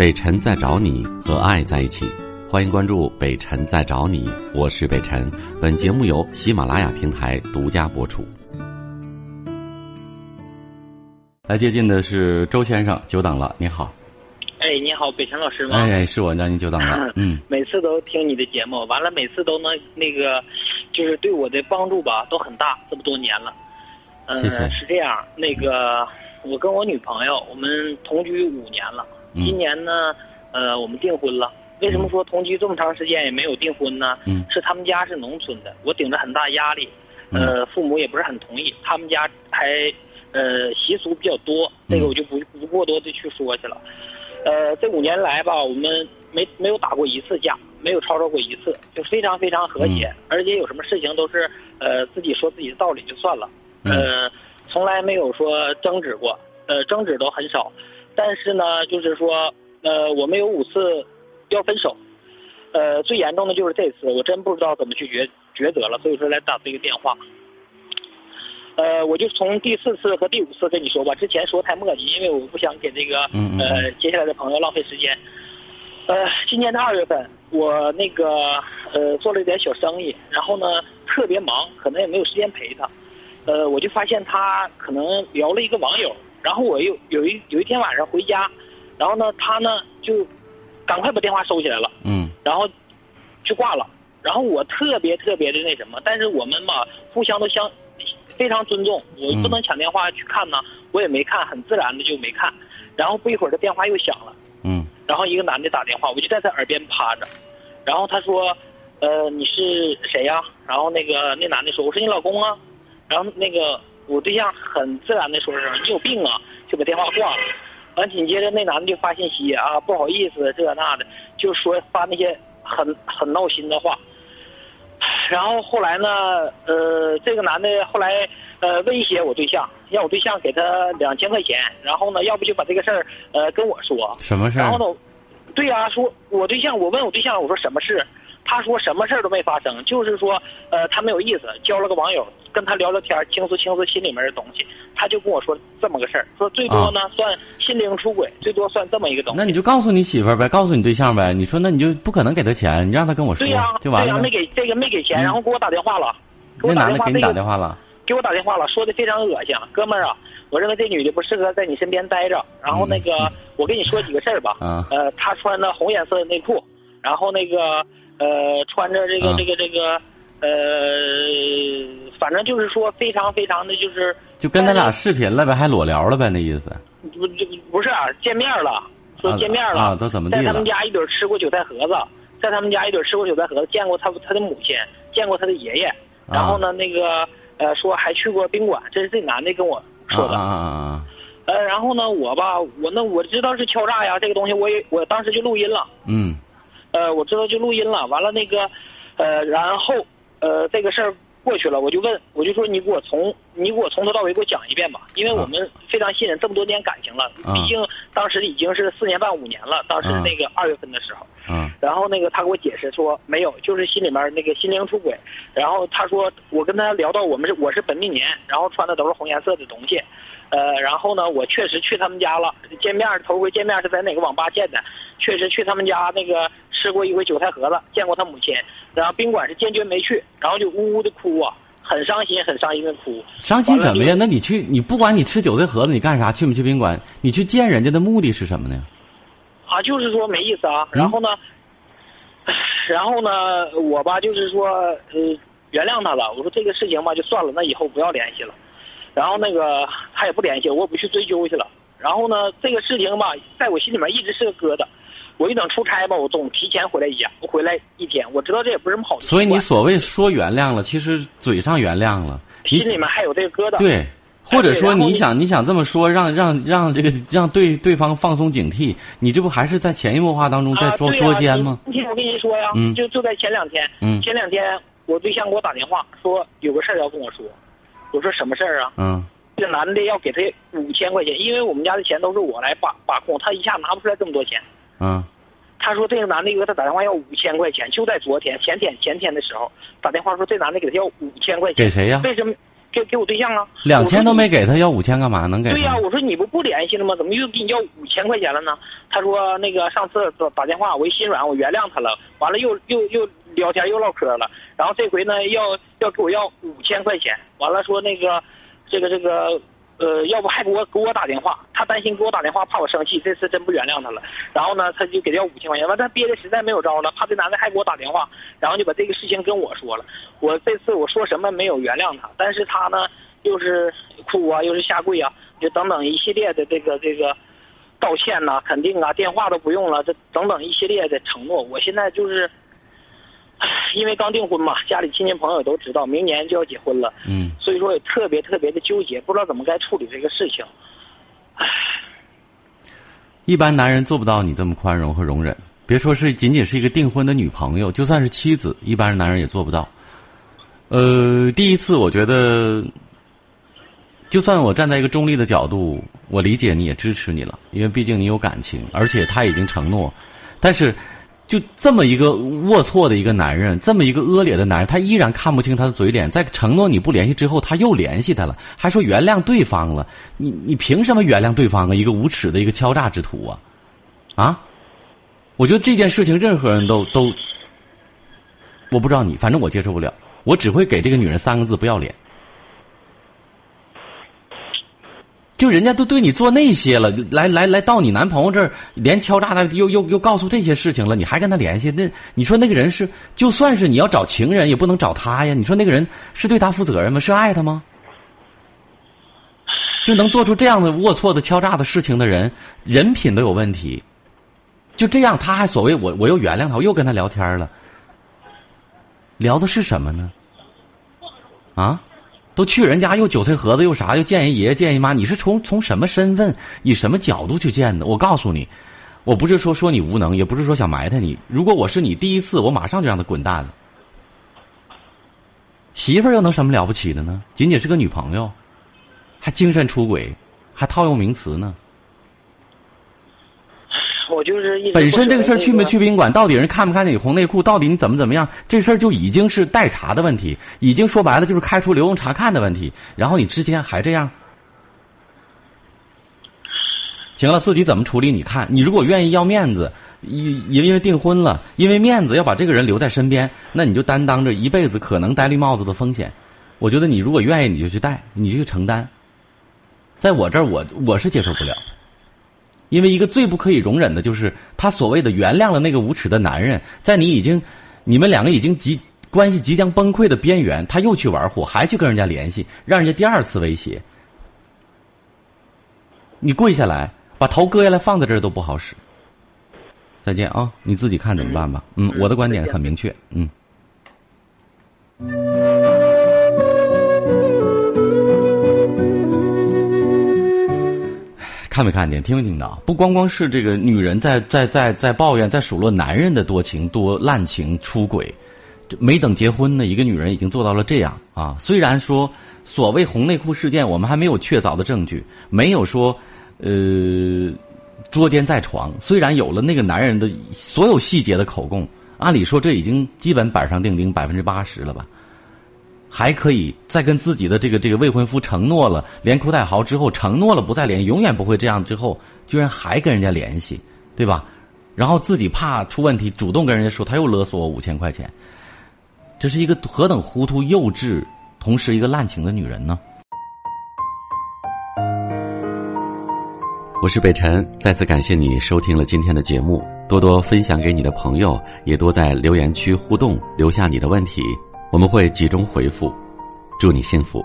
北辰在找你和爱在一起，欢迎关注北辰在找你，我是北辰。本节目由喜马拉雅平台独家播出。来接近的是周先生，久等了，你好。哎，你好，北辰老师吗？哎，是我，让您久等了。嗯，每次都听你的节目，完了每次都能那个，就是对我的帮助吧，都很大。这么多年了，谢谢。是这样，那个我跟我女朋友，我们同居五年了。今年呢，呃，我们订婚了。为什么说同居这么长时间也没有订婚呢？嗯，是他们家是农村的，我顶着很大压力，呃，父母也不是很同意。他们家还呃习俗比较多，这个我就不不过多的去说去了。呃，这五年来吧，我们没没有打过一次架，没有吵吵过一次，就非常非常和谐，而且有什么事情都是呃自己说自己的道理就算了，呃，从来没有说争执过，呃，争执都很少。但是呢，就是说，呃，我们有五次要分手，呃，最严重的就是这次，我真不知道怎么去抉抉择了，所以说来打这个电话。呃，我就从第四次和第五次跟你说吧，之前说太磨叽，因为我不想给这个呃接下来的朋友浪费时间。呃，今年的二月份，我那个呃做了一点小生意，然后呢特别忙，可能也没有时间陪他。呃，我就发现他可能聊了一个网友。然后我又有一有一天晚上回家，然后呢，他呢就赶快把电话收起来了，嗯，然后就挂了。然后我特别特别的那什么，但是我们嘛互相都相非常尊重，我不能抢电话去看呢，我也没看，很自然的就没看。然后不一会儿，这电话又响了，嗯，然后一个男的打电话，我就在他耳边趴着，然后他说，呃，你是谁呀？然后那个那男的说，我是你老公啊。然后那个。我对象很自然的说声你有病啊，就把电话挂了。完紧接着那男的就发信息啊，不好意思这那的，就说发那些很很闹心的话。然后后来呢，呃，这个男的后来呃威胁我对象，让我对象给他两千块钱，然后呢，要不就把这个事儿呃跟我说。什么事儿？然后呢，对呀，说我对象，我问我对象，我说什么事？他说什么事儿都没发生，就是说，呃，他没有意思，交了个网友，跟他聊聊天，倾诉倾诉心里面的东西。他就跟我说这么个事儿，说最多呢算心灵出轨，最多算这么一个东西。那你就告诉你媳妇儿呗，告诉你对象呗。你说那你就不可能给他钱，你让他跟我说，对呀，就完了。没给这个没给钱，然后给我打电话了，那男的给你打电话了，给我打电话了，说的非常恶心，哥们儿啊，我认为这女的不适合在你身边待着。然后那个我跟你说几个事儿吧，呃，她穿的红颜色的内裤，然后那个。呃，穿着这个这个这个，呃，反正就是说非常非常的就是，就跟他俩视频了呗，还裸聊了呗，那意思。不，就不是见面了，说见面了，啊，都怎么在他们家一堆吃过韭菜盒子，在他们家一堆吃过韭菜盒子，见过他他的母亲，见过他的爷爷，然后呢，那个呃，说还去过宾馆，这是这男的跟我说的。啊啊啊！呃，然后呢，我吧，我那我知道是敲诈呀，这个东西我也我当时就录音了。嗯。呃，我知道就录音了，完了那个，呃，然后呃，这个事儿过去了，我就问，我就说你给我从你给我从头到尾给我讲一遍吧，因为我们非常信任这么多年感情了，毕竟当时已经是四年半五年了，当时那个二月份的时候，嗯，然后那个他给我解释说没有，就是心里面那个心灵出轨，然后他说我跟他聊到我们是我是本命年，然后穿的都是红颜色的东西。呃，然后呢，我确实去他们家了，见面头回见面是在哪个网吧见的，确实去他们家那个吃过一回韭菜盒子，见过他母亲，然后宾馆是坚决没去，然后就呜呜的哭啊，很伤心，很伤心的哭。伤心什么呀？那你去，你不管你吃韭菜盒子，你干啥？去没去宾馆？你去见人家的目的是什么呢？啊，就是说没意思啊。然后呢，然后呢，我吧就是说，呃，原谅他了。我说这个事情吧就算了，那以后不要联系了。然后那个他也不联系我，也不去追究去了。然后呢，这个事情吧，在我心里面一直是个疙瘩。我一等出差吧，我总提前回来一天，我回来一天，我知道这也不是什么好。所以你所谓说原谅了，其实嘴上原谅了，心里面还有这个疙瘩。对，或者说你想你想这么说，让让让这个让对对方放松警惕，你这不还是在潜移默化当中在捉捉奸吗？今天我跟你说呀，就就在前两天，前两天我对象给我打电话说有个事儿要跟我说。我说什么事儿啊？嗯，这男的要给他五千块钱，因为我们家的钱都是我来把把控，他一下拿不出来这么多钱。嗯，他说这个男的给他打电话要五千块钱，就在昨天、前天、前天的时候打电话说这男的给他要五千块钱。给谁呀？为什么给给我对象啊。两千都没给他，要五千干嘛？能给？对呀，我说你不不联系了吗？怎么又给你要五千块钱了呢？他说那个上次打打电话，我一心软，我原谅他了。完了又又又聊天又唠嗑了，然后这回呢要要给我要五千块钱。完了说那个这个这个。呃，要不还给我给我打电话，他担心给我打电话，怕我生气，这次真不原谅他了。然后呢，他就给他要五千块钱，完他憋的实在没有招了，怕这男的还给我打电话，然后就把这个事情跟我说了。我这次我说什么没有原谅他，但是他呢又是哭啊，又是下跪啊，就等等一系列的这个这个道歉呐、肯定啊，电话都不用了，这等等一系列的承诺，我现在就是。因为刚订婚嘛，家里亲戚朋友都知道，明年就要结婚了。嗯，所以说也特别特别的纠结，不知道怎么该处理这个事情。唉，一般男人做不到你这么宽容和容忍，别说是仅仅是一个订婚的女朋友，就算是妻子，一般男人也做不到。呃，第一次我觉得，就算我站在一个中立的角度，我理解你也支持你了，因为毕竟你有感情，而且他已经承诺，但是。就这么一个龌龊的一个男人，这么一个恶劣的男人，他依然看不清他的嘴脸。在承诺你不联系之后，他又联系他了，还说原谅对方了。你你凭什么原谅对方啊？一个无耻的一个敲诈之徒啊！啊！我觉得这件事情任何人都都，我不知道你，反正我接受不了。我只会给这个女人三个字：不要脸。就人家都对你做那些了，来来来到你男朋友这儿，连敲诈他，又又又告诉这些事情了，你还跟他联系？那你说那个人是，就算是你要找情人，也不能找他呀。你说那个人是对他负责任吗？是爱他吗？就能做出这样的龌龊的敲诈的事情的人，人品都有问题。就这样，他还所谓我我又原谅他，我又跟他聊天了，聊的是什么呢？啊？都去人家又韭菜盒子又啥又见人爷爷见人妈，你是从从什么身份以什么角度去见的？我告诉你，我不是说说你无能，也不是说想埋汰你。如果我是你第一次，我马上就让他滚蛋了。媳妇儿又能什么了不起的呢？仅仅是个女朋友，还精神出轨，还套用名词呢。我就是本身这个事儿去没去宾馆，到底人看没看见你红内裤，到底你怎么怎么样，这事儿就已经是待查的问题，已经说白了就是开除留用查看的问题。然后你之间还这样，行了，自己怎么处理？你看，你如果愿意要面子，因因为订婚了，因为面子要把这个人留在身边，那你就担当着一辈子可能戴绿帽子的风险。我觉得你如果愿意，你就去戴，你就去承担。在我这儿，我我是接受不了。因为一个最不可以容忍的就是他所谓的原谅了那个无耻的男人，在你已经，你们两个已经即关系即将崩溃的边缘，他又去玩火，还去跟人家联系，让人家第二次威胁。你跪下来，把头割下来放在这儿都不好使。再见啊，你自己看怎么办吧。嗯，我的观点很明确。嗯。看没看见？听没听到？不光光是这个女人在在在在抱怨，在数落男人的多情、多滥情、出轨，没等结婚呢，一个女人已经做到了这样啊！虽然说所谓红内裤事件，我们还没有确凿的证据，没有说呃捉奸在床，虽然有了那个男人的所有细节的口供，按理说这已经基本板上钉钉，百分之八十了吧。还可以再跟自己的这个这个未婚夫承诺了，连哭带嚎之后承诺了不再联，永远不会这样。之后居然还跟人家联系，对吧？然后自己怕出问题，主动跟人家说他又勒索我五千块钱，这是一个何等糊涂、幼稚，同时一个滥情的女人呢？我是北辰，再次感谢你收听了今天的节目，多多分享给你的朋友，也多在留言区互动，留下你的问题。我们会集中回复，祝你幸福。